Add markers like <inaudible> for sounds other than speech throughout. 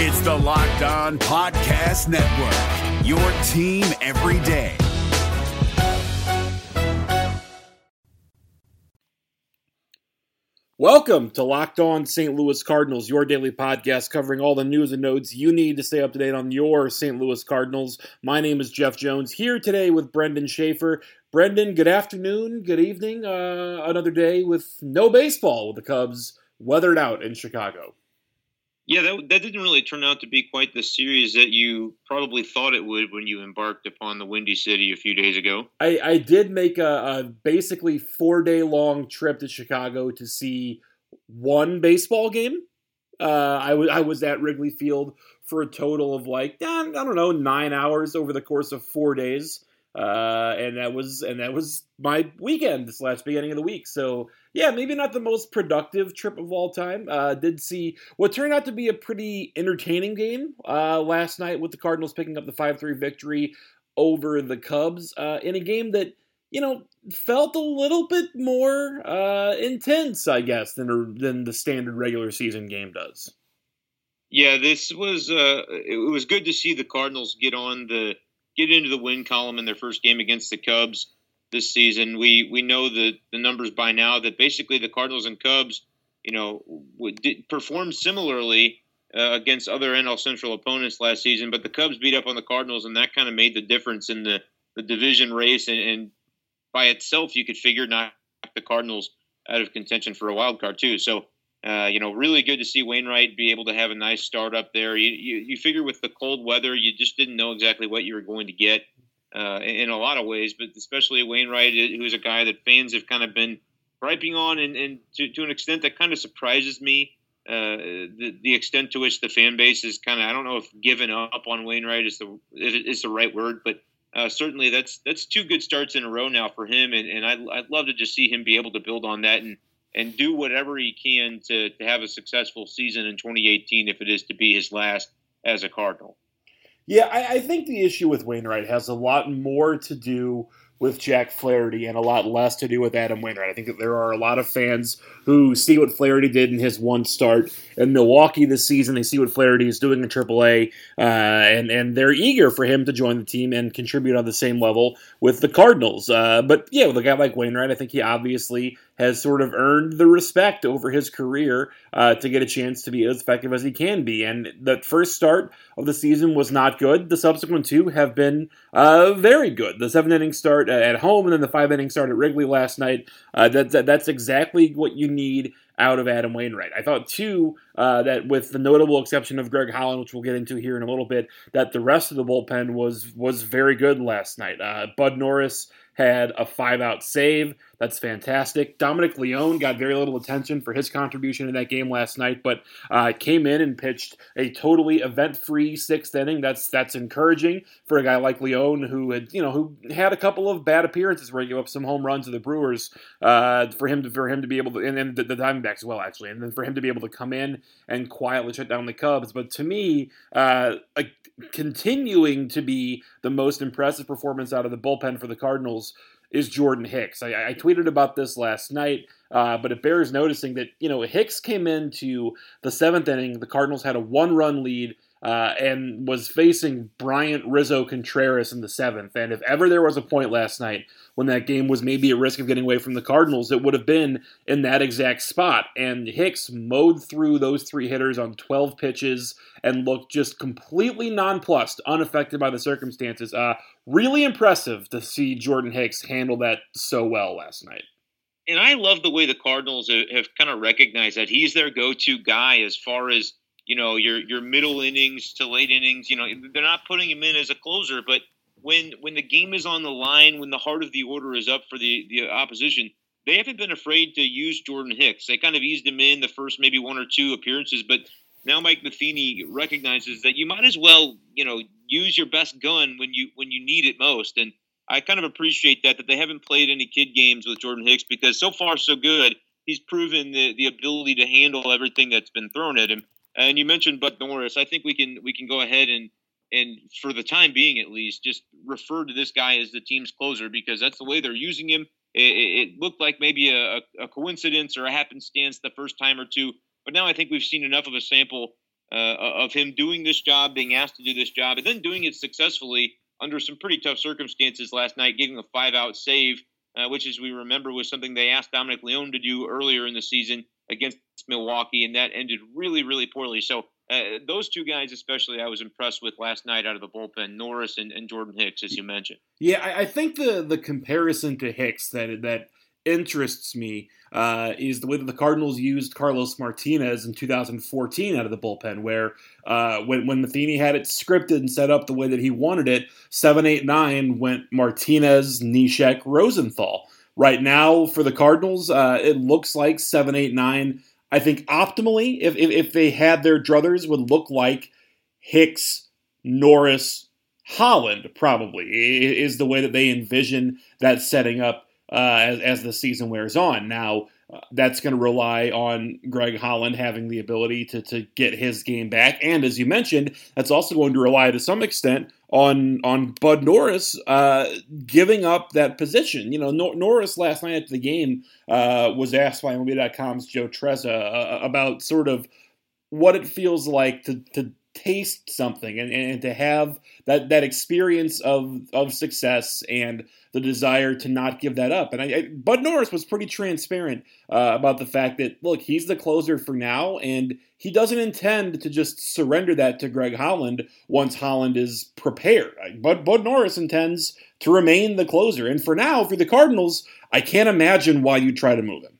It's the Locked On Podcast Network, your team every day. Welcome to Locked On St. Louis Cardinals, your daily podcast covering all the news and notes you need to stay up to date on your St. Louis Cardinals. My name is Jeff Jones, here today with Brenden Schaefer. Brenden, good afternoon, good evening. Uh, another day with no baseball with the Cubs weathered out in Chicago. Yeah, that, that didn't really turn out to be quite the series that you probably thought it would when you embarked upon the Windy City a few days ago. I, I did make a, a basically four day long trip to Chicago to see one baseball game. Uh, I, w- I was at Wrigley Field for a total of like I don't know nine hours over the course of four days. Uh, and that was and that was my weekend slash beginning of the week. So yeah, maybe not the most productive trip of all time. Uh, did see what turned out to be a pretty entertaining game uh, last night with the Cardinals picking up the five three victory over the Cubs uh, in a game that you know felt a little bit more uh, intense, I guess, than than the standard regular season game does. Yeah, this was uh, it was good to see the Cardinals get on the get into the win column in their first game against the Cubs this season. We we know the the numbers by now that basically the Cardinals and Cubs, you know, did, performed similarly uh, against other NL Central opponents last season, but the Cubs beat up on the Cardinals, and that kind of made the difference in the the division race. And, and by itself, you could figure knock the Cardinals out of contention for a wild card too. So uh, you know, really good to see Wainwright be able to have a nice start up there. You, you, you figure with the cold weather, you just didn't know exactly what you were going to get uh, in, a lot of ways, but especially Wainwright, who's a guy that fans have kind of been griping on, and, and to, to an extent that kind of surprises me. Uh, the, the extent to which the fan base is kind of I don't know if given up on Wainwright is the is the right word, but uh, certainly that's that's two good starts in a row now for him, and, and I'd, I'd love to just see him be able to build on that and and do whatever he can to, to have a successful season in 2018 if it is to be his last as a Cardinal. Yeah, I, I think the issue with Wainwright has a lot more to do with Jack Flaherty and a lot less to do with Adam Wainwright. I think that there are a lot of fans who see what Flaherty did in his one start in Milwaukee this season. They see what Flaherty is doing in AAA, uh, and and they're eager for him to join the team and contribute on the same level with the Cardinals. Uh, but yeah, with a guy like Wainwright, I think he obviously has sort of earned the respect over his career uh, to get a chance to be as effective as he can be. And the first start of the season was not good. The subsequent two have been uh, very good. The seven inning start at home and then the five inning start at Wrigley last night. Uh, that, that, that's exactly what you need out of Adam Wainwright. I thought too uh, that with the notable exception of Greg Holland, which we'll get into here in a little bit, that the rest of the bullpen was was very good last night. Uh, Bud Norris had a five out save. That's fantastic. Dominic Leone got very little attention for his contribution in that game last night, but uh, came in and pitched a totally event free sixth inning. That's that's encouraging for a guy like Leone who had you know who had a couple of bad appearances where he gave up some home runs to the Brewers. Uh, for him to for him to be able to and then the, the Diamondbacks as well actually, and then for him to be able to come in and quietly shut down the Cubs. But to me, uh, a, continuing to be the most impressive performance out of the bullpen for the Cardinals is Jordan Hicks. I, I tweeted about this last night, uh, but it bears noticing that you know Hicks came into the seventh inning. The Cardinals had a one-run lead uh, and was facing Bryant Rizzo Contreras in the seventh. And if ever there was a point last night when that game was maybe at risk of getting away from the Cardinals, it would have been in that exact spot. And Hicks mowed through those three hitters on 12 pitches and looked just completely nonplussed, unaffected by the circumstances. Uh, really impressive to see Jordan Hicks handle that so well last night. And I love the way the Cardinals have kind of recognized that he's their go-to guy as far as you know your your middle innings to late innings. You know they're not putting him in as a closer, but when when the game is on the line, when the heart of the order is up for the the opposition, they haven't been afraid to use Jordan Hicks. They kind of eased him in the first maybe one or two appearances, but now Mike Matheny recognizes that you might as well you know use your best gun when you when you need it most and. I kind of appreciate that that they haven't played any kid games with Jordan Hicks because so far so good. He's proven the, the ability to handle everything that's been thrown at him. And you mentioned Bud Norris. I think we can we can go ahead and and for the time being at least just refer to this guy as the team's closer because that's the way they're using him. It, it looked like maybe a, a, coincidence or a happenstance the first time or two, but now I think we've seen enough of a sample uh, of him doing this job, being asked to do this job, and then doing it successfully under some pretty tough circumstances last night, getting a five out save, uh, which, as we remember, was something they asked Dominic Leone to do earlier in the season against Milwaukee, and that ended really, really poorly. So uh, those two guys, especially, I was impressed with last night out of the bullpen, Norris and, and Jordan Hicks, as you mentioned. Yeah, I, I, think the the comparison to Hicks that that interests me uh, is the way that the Cardinals used Carlos Martinez in 2014 out of the bullpen, where uh, when when Matheny had it scripted and set up the way that he wanted it, seven, eight, nine went Martinez, Neshek, Rosenthal. Right now for the Cardinals, uh, it looks like seven, eight, nine I think optimally, if, if, if they had their druthers, would look like Hicks, Norris, Holland, probably, is the way that they envision that setting up uh, as, as the season wears on. Now, uh, that's going to rely on Greg Holland having the ability to, to get his game back. And as you mentioned, that's also going to rely to some extent on on Bud Norris uh, giving up that position. You know, Nor- Norris last night at the game uh, was asked by MLB.com's Joe Trezza uh, about sort of what it feels like to, to taste something and, and to have that, that experience of, of success and the desire to not give that up. And I, I, Bud Norris was pretty transparent uh, about the fact that, look, he's the closer for now, and he doesn't intend to just surrender that to Greg Holland once Holland is prepared. But Bud Norris intends to remain the closer. And for now, for the Cardinals, I can't imagine why you try to move him.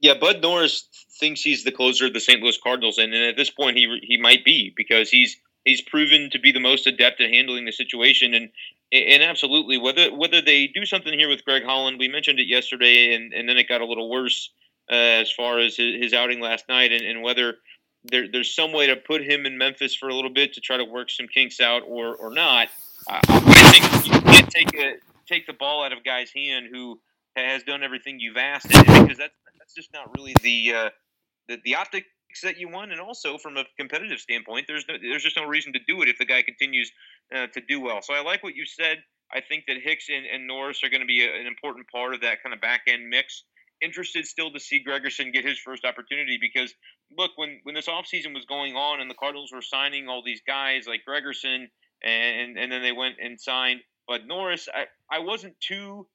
Yeah, Bud Norris thinks he's the closer of the St. Louis Cardinals, and, at this point, he he might be because he's he's proven to be the most adept at handling the situation, and and absolutely whether whether they do something here with Greg Holland, we mentioned it yesterday, and, and then it got a little worse uh, as far as his, his, outing last night, and, and whether there, there's some way to put him in Memphis for a little bit to try to work some kinks out or or not. Uh, I think you can't take a take the ball out of a guy's hand who has done everything you've asked, because that's that's just not really the uh, the, the optics that you want, and also from a competitive standpoint, there's no, there's just no reason to do it if the guy continues uh, to do well. So I like what you said. I think that Hicks and, and Norris are going to be a, an important part of that kind of back end mix. Interested still to see Gregerson get his first opportunity because look, when when this offseason was going on and the Cardinals were signing all these guys like Gregerson and and then they went and signed Bud Norris, I, I wasn't too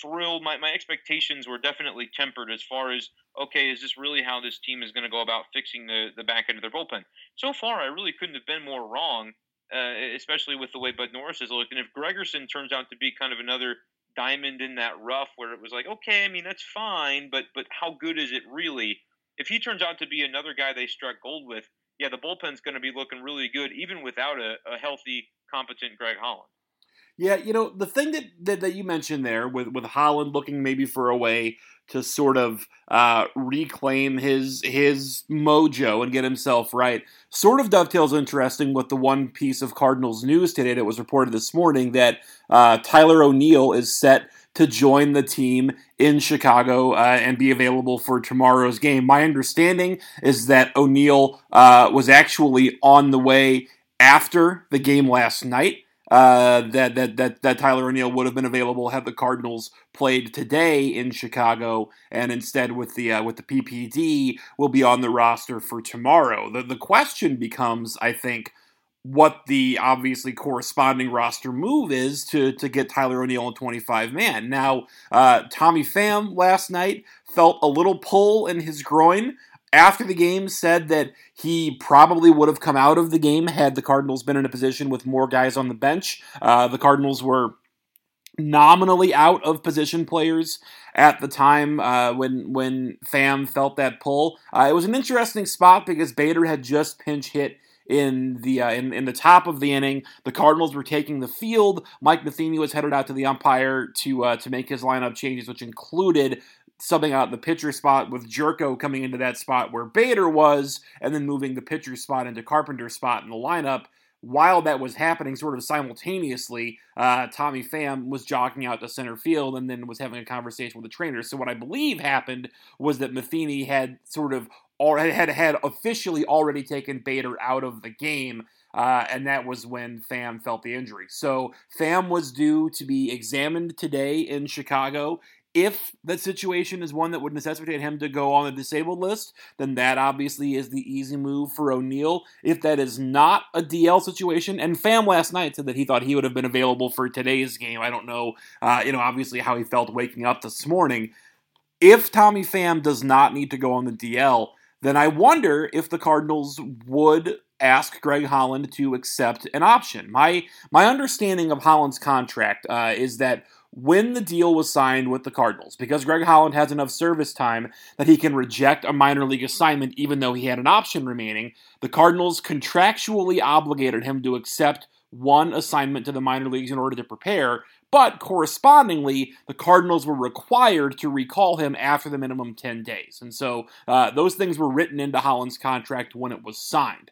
thrilled. My, my expectations were definitely tempered as far as okay, is this really how this team is going to go about fixing the, the back end of their bullpen? So far, I really couldn't have been more wrong, uh, especially with the way Bud Norris has looked. And if Gregerson turns out to be kind of another diamond in that rough where it was like, okay, I mean, that's fine, but but how good is it really? If he turns out to be another guy they struck gold with, yeah, the bullpen's going to be looking really good, even without a, a healthy, competent Greg Holland. Yeah, you know the thing that, that, that you mentioned there with with Holland looking maybe for a way to sort of uh, reclaim his his mojo and get himself right sort of dovetails interesting with the one piece of Cardinals news today that was reported this morning that uh, Tyler O'Neill is set to join the team in Chicago uh, and be available for tomorrow's game. My understanding is that O'Neill uh, was actually on the way after the game last night uh, that, that that that Tyler O'Neill would have been available had the Cardinals played today in Chicago, and instead with the uh, with the PPD will be on the roster for tomorrow. The the question becomes, I think, what the obviously corresponding roster move is to to get Tyler O'Neill in 25 man. Now, uh, Tommy Pham last night felt a little pull in his groin after the game said that he probably would have come out of the game had the Cardinals been in a position with more guys on the bench. Uh, the Cardinals were nominally out of position players at the time uh, when when Pham felt that pull. Uh, it was an interesting spot because Bader had just pinch hit in the uh, in, in the top of the inning. The Cardinals were taking the field. Mike Matheny was headed out to the umpire to uh, to make his lineup changes, which included subbing out the pitcher spot with Gyorko coming into that spot where Bader was, and then moving the pitcher spot into Carpenter's spot in the lineup. While that was happening, sort of simultaneously, uh, Tommy Pham was jogging out to center field and then was having a conversation with the trainer. So what I believe happened was that Matheny had sort of already had had officially already taken Bader out of the game. Uh, and that was when Pham felt the injury. So Pham was due to be examined today in Chicago if that situation is one that would necessitate him to go on the disabled list, then that obviously is the easy move for O'Neill. If that is not a DL situation, and Pham last night said that he thought he would have been available for today's game. I don't know, uh, you know, obviously how he felt waking up this morning. If Tommy Pham does not need to go on the DL, then I wonder if the Cardinals would ask Greg Holland to accept an option. My my understanding of Holland's contract uh, is that when the deal was signed with the Cardinals, because Greg Holland has enough service time that he can reject a minor league assignment even though he had an option remaining, the Cardinals contractually obligated him to accept one assignment to the minor leagues in order to prepare, but correspondingly, the Cardinals were required to recall him after the minimum 10 days. And so uh, those things were written into Holland's contract when it was signed.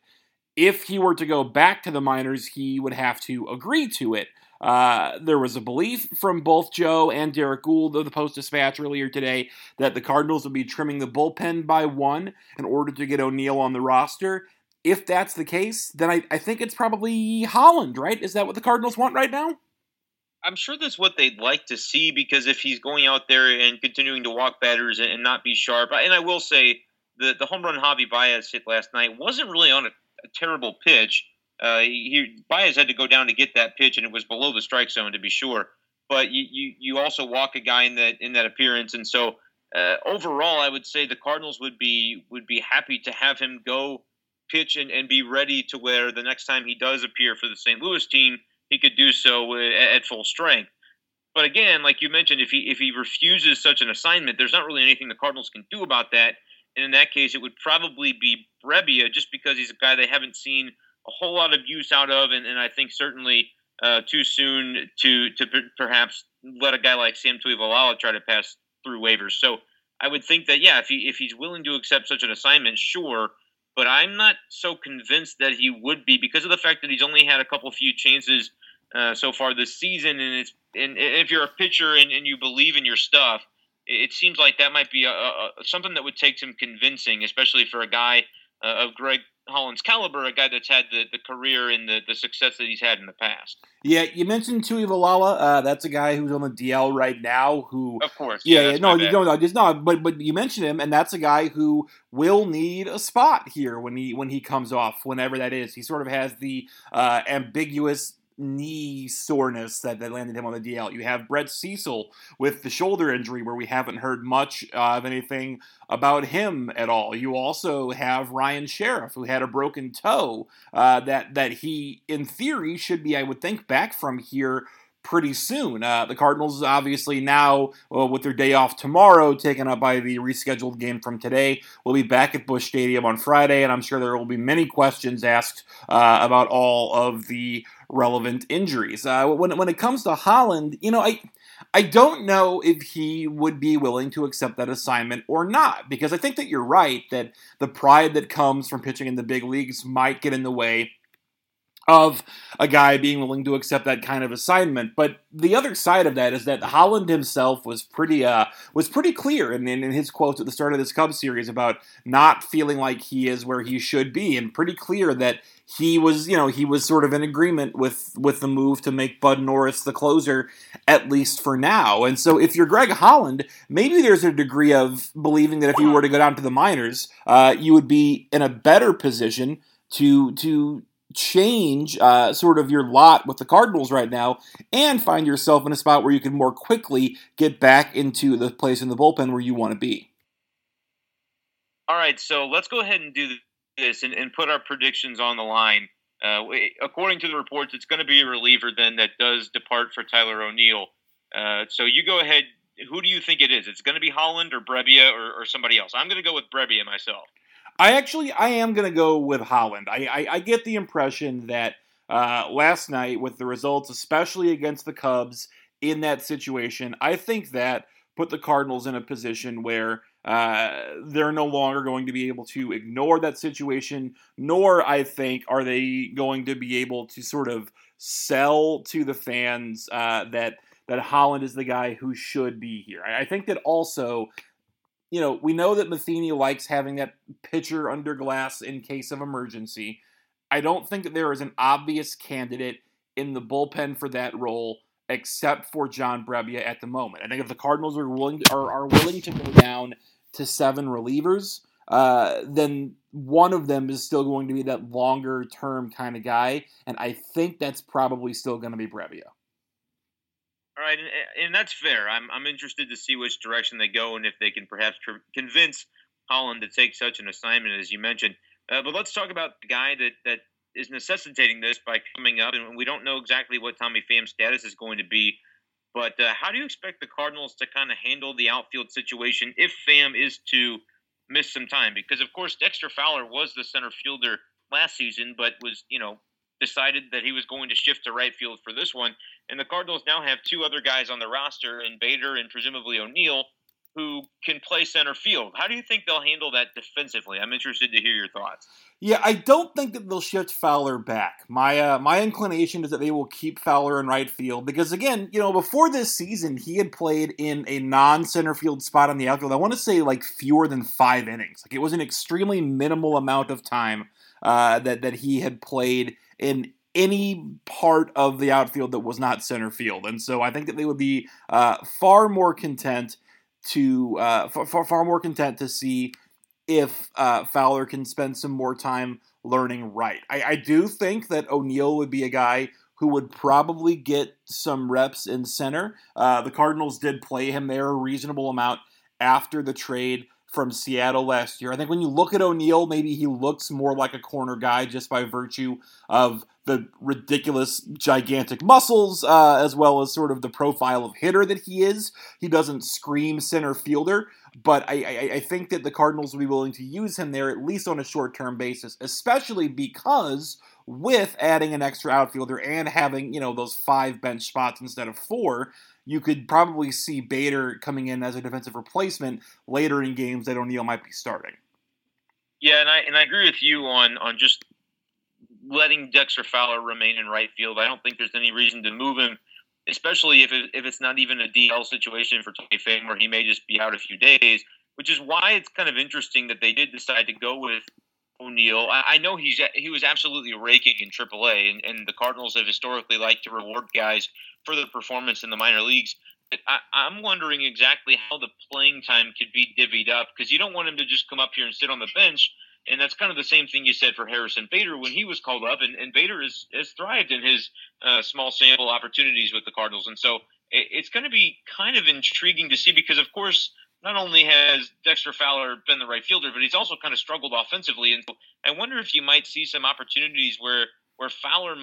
If he were to go back to the minors, he would have to agree to it. Uh, there was a belief from both Joe and Derrick Goold of the Post Dispatch earlier today that the Cardinals would be trimming the bullpen by one in order to get O'Neill on the roster. If that's the case, then I, I think it's probably Holland, right? Is that what the Cardinals want right now? I'm sure that's what they'd like to see because if he's going out there and continuing to walk batters and not be sharp, and I will say the the home run Javi Baez hit last night wasn't really on a terrible pitch. Uh, he Baez had to go down to get that pitch, and it was below the strike zone to be sure. But you you, you also walk a guy in that in that appearance, and so uh, overall, I would say the Cardinals would be would be happy to have him go pitch and, and be ready to where the next time he does appear for the St. Louis team he could do so at full strength. But again, like you mentioned, if he if he refuses such an assignment, there's not really anything the Cardinals can do about that. And in that case, it would probably be Brebbia, just because he's a guy they haven't seen a whole lot of use out of, and, and I think certainly uh, too soon to to perhaps let a guy like Sam Tuivailala try to pass through waivers. So I would think that yeah, if he if he's willing to accept such an assignment, sure. But I'm not so convinced that he would be because of the fact that he's only had a couple few chances uh, so far this season, and it's and if you're a pitcher and, and you believe in your stuff, it seems like that might be a, a, something that would take some convincing, especially for a guy uh, of Greg Holland's caliber, a guy that's had the, the career and the, the success that he's had in the past. Yeah, you mentioned Tuivailala. Uh, that's a guy who's on the DL right now. Who, of course, yeah, yeah no, you don't know, just not. But but you mentioned him, and that's a guy who will need a spot here when he when he comes off, whenever that is. He sort of has the uh, ambiguous knee soreness that, that landed him on the DL. You have Brett Cecil with the shoulder injury, where we haven't heard much uh, of anything about him at all. You also have Ryan Sherriff, who had a broken toe uh, that that he, in theory, should be, I would think, back from here pretty soon. Uh, the Cardinals, obviously, now well, with their day off tomorrow, taken up by the rescheduled game from today, will be back at Busch Stadium on Friday, and I'm sure there will be many questions asked uh, about all of the relevant injuries. Uh, when when it comes to Holland, you know, I. I don't know if he would be willing to accept that assignment or not, because I think that you're right that the pride that comes from pitching in the big leagues might get in the way of a guy being willing to accept that kind of assignment. But the other side of that is that Holland himself was pretty uh, was pretty clear in, in, in his quotes at the start of this Cubs series about not feeling like he is where he should be, and pretty clear that he was you know he was sort of in agreement with with the move to make Bud Norris the closer at least for now. And so if you're Greg Holland, maybe there's a degree of believing that if you were to go down to the minors, uh, you would be in a better position to to change uh, sort of your lot with the Cardinals right now and find yourself in a spot where you can more quickly get back into the place in the bullpen where you want to be. All right, so let's go ahead and do this and, and put our predictions on the line. Uh, according to the reports, it's going to be a reliever then that does depart for Tyler O'Neill. Uh, so you go ahead. Who do you think it is? It's going to be Holland or Brebbia or, or somebody else. I'm going to go with Brebbia myself. I actually I am going to go with Holland. I, I, I get the impression that uh, last night with the results, especially against the Cubs in that situation, I think that put the Cardinals in a position where uh, they're no longer going to be able to ignore that situation, nor I think are they going to be able to sort of sell to the fans uh, that that Holland is the guy who should be here. I think that also you know, we know that Matheny likes having that pitcher under glass in case of emergency. I don't think that there is an obvious candidate in the bullpen for that role except for John Brebbia at the moment. I think if the Cardinals are willing to, are, are willing to go down to seven relievers, uh, then one of them is still going to be that longer term kind of guy, and I think that's probably still going to be Brebbia. All right, and, and, that's fair. I'm, I'm interested to see which direction they go and if they can perhaps convince Holland to take such an assignment as you mentioned. Uh, but let's talk about the guy that, that is necessitating this by coming up, and we don't know exactly what Tommy Pham's status is going to be. But uh, how do you expect the Cardinals to kind of handle the outfield situation if Pham is to miss some time? Because of course Dexter Fowler was the center fielder last season, but was you know decided that he was going to shift to right field for this one. And the Cardinals now have two other guys on the roster, in Bader and presumably O'Neill, who can play center field. How do you think they'll handle that defensively? I'm interested to hear your thoughts. Yeah, I don't think that they'll shift Fowler back. My uh, my inclination is that they will keep Fowler in right field because again, you know, before this season, he had played in a non-center field spot on the outfield. I want to say like fewer than five innings. Like it was an extremely minimal amount of time uh, that that he had played in any part of the outfield that was not center field, and so I think that they would be uh, far more content to uh, far, far more content to see if uh, Fowler can spend some more time learning right. I, I do think that O'Neill would be a guy who would probably get some reps in center. Uh, the Cardinals did play him there a reasonable amount after the trade from Seattle last year. I think when you look at O'Neill, maybe he looks more like a corner guy just by virtue of the ridiculous, gigantic muscles, uh, as well as sort of the profile of hitter that he is. He doesn't scream center fielder, but I, I, I think that the Cardinals will be willing to use him there at least on a short term basis, especially because with adding an extra outfielder and having you know those five bench spots instead of four, you could probably see Bader coming in as a defensive replacement later in games that O'Neill might be starting. Yeah, and I and I agree with you on on just letting Dexter Fowler remain in right field. I don't think there's any reason to move him, especially if it, if it's not even a DL situation for Tommy Pham where he may just be out a few days. Which is why it's kind of interesting that they did decide to go with O'Neill. I, I know he's he was absolutely raking in AAA, and, and the Cardinals have historically liked to reward guys for their performance in the minor leagues. I, I'm wondering exactly how the playing time could be divvied up because you don't want him to just come up here and sit on the bench. And that's kind of the same thing you said for Harrison Bader when he was called up, and, and Bader has, has thrived in his uh, small sample opportunities with the Cardinals. And so it, it's going to be kind of intriguing to see because, of course, not only has Dexter Fowler been the right fielder, but he's also kind of struggled offensively. And I wonder if you might see some opportunities where where Fowler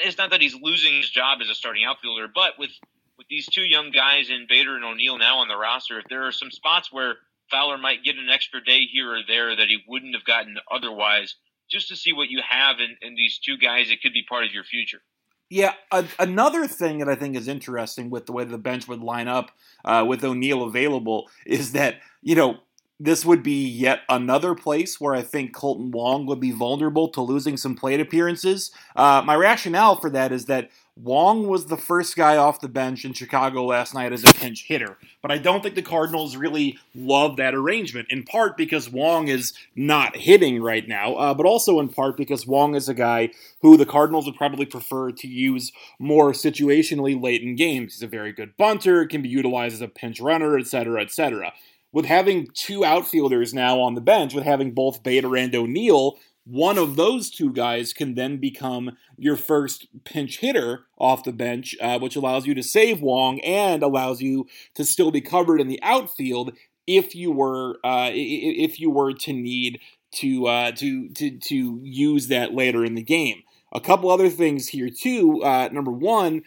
it's not that he's losing his job as a starting outfielder, but with with these two young guys in Bader and O'Neill now on the roster, if there are some spots where Fowler might get an extra day here or there that he wouldn't have gotten otherwise, just to see what you have in, in these two guys that could be part of your future. Yeah, a, another thing that I think is interesting with the way the bench would line up uh, with O'Neill available is that, you know, this would be yet another place where I think Kolten Wong would be vulnerable to losing some plate appearances. Uh, my rationale for that is that Wong was the first guy off the bench in Chicago last night as a pinch hitter, but I don't think the Cardinals really love that arrangement, in part because Wong is not hitting right now, uh, but also in part because Wong is a guy who the Cardinals would probably prefer to use more situationally late in games. He's a very good bunter, can be utilized as a pinch runner, etc., etc. With having two outfielders now on the bench, with having both Bader and O'Neill, one of those two guys can then become your first pinch hitter off the bench, uh, which allows you to save Wong and allows you to still be covered in the outfield if you were uh, if you were to need to uh, to to to use that later in the game. A couple other things here too. Uh, number one,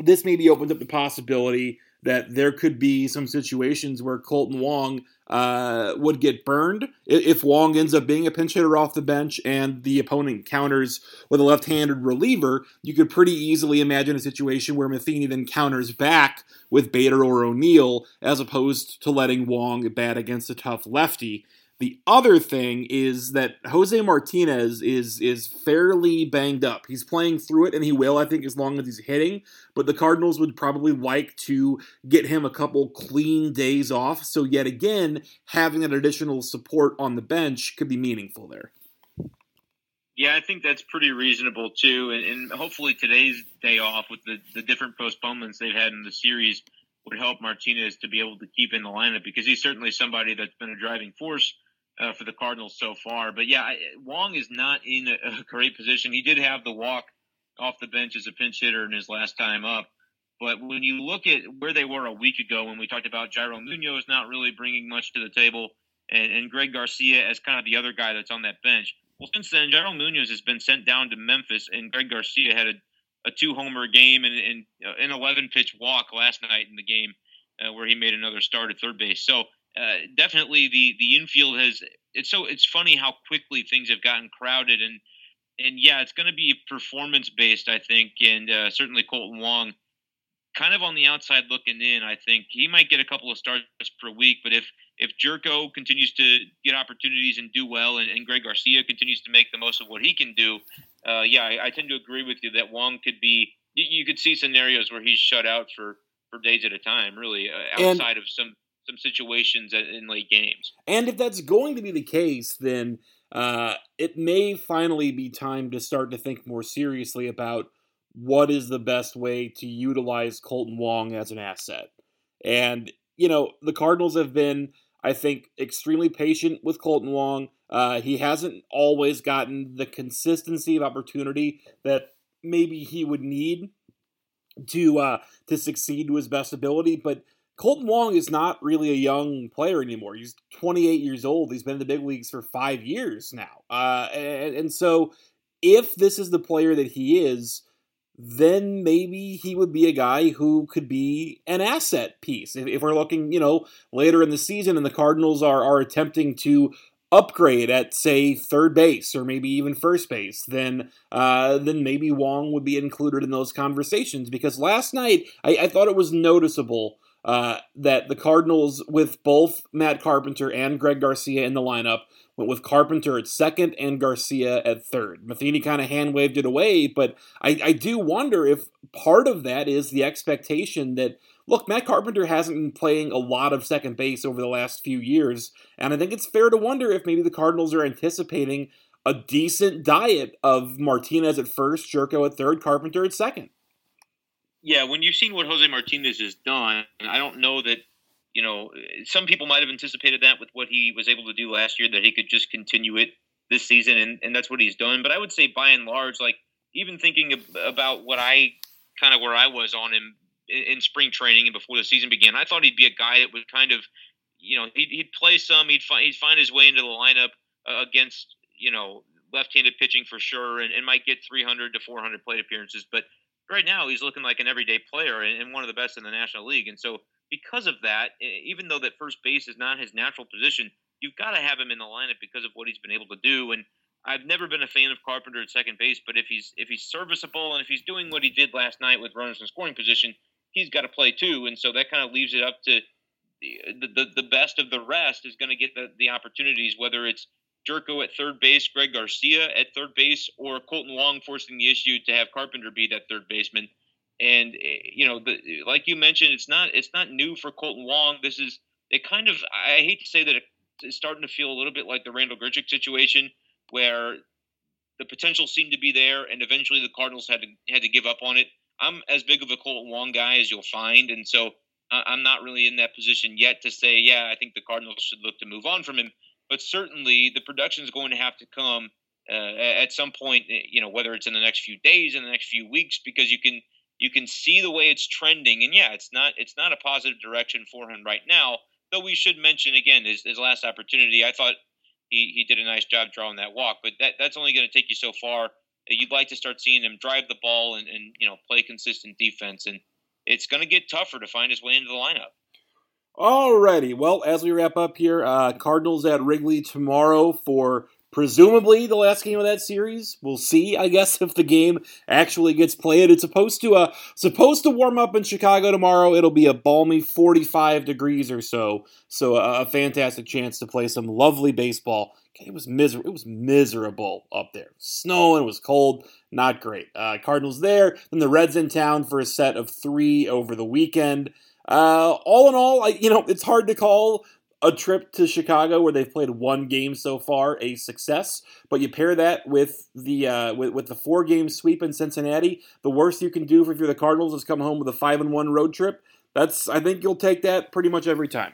this maybe opens up the possibility that there could be some situations where Kolten Wong uh, would get burned if Wong ends up being a pinch hitter off the bench and the opponent counters with a left-handed reliever. You could pretty easily imagine a situation where Matheny then counters back with Bader or O'Neill as opposed to letting Wong bat against a tough lefty. The other thing is that Jose Martinez is is fairly banged up. He's playing through it, and he will, I think, as long as he's hitting. But the Cardinals would probably like to get him a couple clean days off. So yet again, having that additional support on the bench could be meaningful there. Yeah, I think that's pretty reasonable too, and, and hopefully today's day off with the, the different postponements they've had in the series would help Martinez to be able to keep in the lineup because he's certainly somebody that's been a driving force uh, for the Cardinals so far. But yeah, Wong is not in a, a, great position. He did have the walk off the bench as a pinch hitter in his last time up. But when you look at where they were a week ago, when we talked about Yairo Munoz not really bringing much to the table, and, and Greg Garcia as kind of the other guy that's on that bench, well, since then, Yairo Munoz has been sent down to Memphis, and Greg Garcia had a, a two homer game and, and uh, an 11 pitch walk last night in the game uh, where he made another start at third base. So uh, definitely the the infield has it's so it's funny how quickly things have gotten crowded and and yeah, it's going to be performance based, I think, and uh, certainly Kolten Wong kind of on the outside looking in, I think he might get a couple of starts per week. But if if Gyorko continues to get opportunities and do well, and, and Greg Garcia continues to make the most of what he can do, uh, yeah, I, I, tend to agree with you that Wong could be. You, you, could see scenarios where he's shut out for for days at a time, really, uh, outside and, of some some situations in late games. And if that's going to be the case, then uh, it may finally be time to start to think more seriously about what is the best way to utilize Kolten Wong as an asset. And, you know, the Cardinals have been, I think, extremely patient with Kolten Wong. Uh, he hasn't always gotten the consistency of opportunity that maybe he would need to uh, to succeed to his best ability, but Kolten Wong is not really a young player anymore. He's 28 years old. He's been in the big leagues for five years now. Uh, and, and, so, if this is the player that he is, then maybe he would be a guy who could be an asset piece. If, if, we're looking, you know, later in the season and the Cardinals are, are attempting to upgrade at, say, third base or maybe even first base, then uh, then maybe Wong would be included in those conversations. Because last night, I, I thought it was noticeable uh, that the Cardinals, with both Matt Carpenter and Greg Garcia in the lineup, went with Carpenter at second and Garcia at third. Matheny kind of hand waved it away, but I, I do wonder if part of that is the expectation that look, Matt Carpenter hasn't been playing a lot of second base over the last few years, and I think it's fair to wonder if maybe the Cardinals are anticipating a decent diet of Martinez at first, Gyorko at third, Carpenter at second. Yeah, when you've seen what Jose Martinez has done, I don't know that you know, some people might have anticipated that with what he was able to do last year, that he could just continue it this season, and, and that's what he's done. But I would say, by and large, like even thinking about what I kind of where I was on him in, spring training and before the season began, I thought he'd be a guy that would kind of, you know, he'd, he'd play some, he'd find he'd find his way into the lineup uh, against, you know, left-handed pitching for sure, and, and might get 300 to 400 plate appearances, but right now he's looking like an everyday player and, one of the best in the National League, and so because of that, even though that first base is not his natural position, you've got to have him in the lineup because of what he's been able to do. And I've never been a fan of Carpenter at second base, but if he's if he's serviceable and if he's doing what he did last night with runners in scoring position, he's got to play too. And so that kind of leaves it up to the the, the best of the rest is going to get the, the opportunities, whether it's Gyorko at third base, Greg Garcia at third base, or Kolten Wong forcing the issue to have Carpenter be that third baseman. And eh, you know, the, like you mentioned, it's not it's not new for Kolten Wong. This is it. Kind of I hate to say that it's starting to feel a little bit like the Randall Grichuk situation, where the potential seemed to be there, and eventually the Cardinals had to had to give up on it. I'm as big of a Kolten Wong guy as you'll find, and so I'm not really in that position yet to say, yeah, I think the Cardinals should look to move on from him. But certainly, the production is going to have to come uh, at some point. Eh, you know, whether it's in the next few days, in the next few weeks, because you can you can see the way it's trending, and yeah, it's not it's not a positive direction for him right now. Though we should mention again his, his last opportunity, I thought he, he did a nice job drawing that walk, but that that's only going to take you so far. You'd like to start seeing him drive the ball and, and you know play consistent defense, and it's going to get tougher to find his way into the lineup. Alrighty, well, as we wrap up here, uh, Cardinals at Wrigley tomorrow for presumably the last game of that series. We'll see, I guess, <laughs> if the game actually gets played. It's supposed to uh supposed to warm up in Chicago tomorrow. It'll be a balmy 45 degrees or so. So a, a fantastic chance to play some lovely baseball. It was miserable. It was miserable up there. Snow and It was cold. Not great. Uh, Cardinals there. Then the Reds in town for a set of three over the weekend. Uh, all in all, I, you know, it's hard to call a trip to Chicago where they've played one game so far a success, but you pair that with the uh, with, with the four game sweep in Cincinnati, the worst you can do if you're the Cardinals is come home with a five and one road trip. That's I think you'll take that pretty much every time.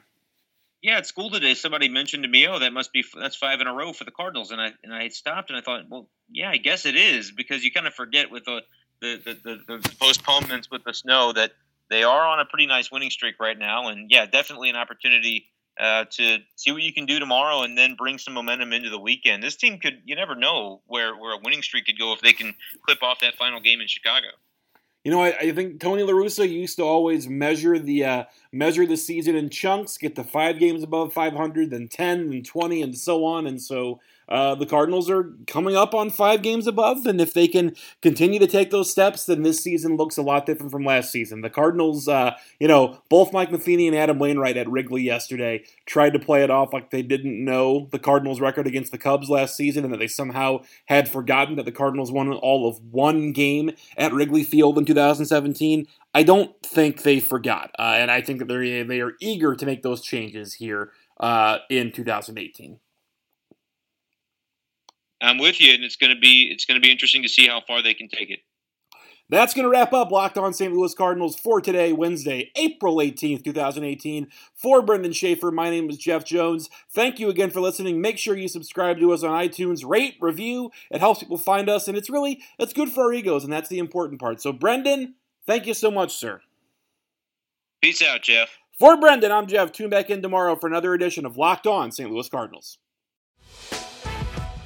Yeah, at school today, somebody mentioned to me, "Oh, that must be that's five in a row for the Cardinals," and I and I stopped and I thought, well, yeah, I guess it is because you kind of forget with the the, the, the, the postponements with the snow that they are on a pretty nice winning streak right now, and yeah, definitely an opportunity uh, to see what you can do tomorrow and then bring some momentum into the weekend. This team could, you never know where, where a winning streak could go if they can clip off that final game in Chicago. You know, I, I think Tony La Russa used to always measure the uh, measure the season in chunks, get the five games above 500, then 10, and 20, and so on. And so uh, the Cardinals are coming up on five games above, and if they can continue to take those steps, then this season looks a lot different from last season. The Cardinals, uh, you know, both Mike Matheny and Adam Wainwright at Wrigley yesterday tried to play it off like they didn't know the Cardinals' record against the Cubs last season, and that they somehow had forgotten that the Cardinals won all of one game at Wrigley Field in 2017. I don't think they forgot, uh, and I think that they they are eager to make those changes here uh, in 2018. I'm with you, and it's going to be it's going to be interesting to see how far they can take it. That's going to wrap up Locked On St. Louis Cardinals for today, Wednesday, April 18th, 2018. For Brenden Schaefer, my name is Jeff Jones. Thank you again for listening. Make sure you subscribe to us on iTunes, rate, review. It helps people find us, and it's really it's good for our egos, and that's the important part. So, Brenden, thank you so much, sir. Peace out, Jeff. For Brenden, I'm Jeff. Tune back in tomorrow for another edition of Locked On St. Louis Cardinals.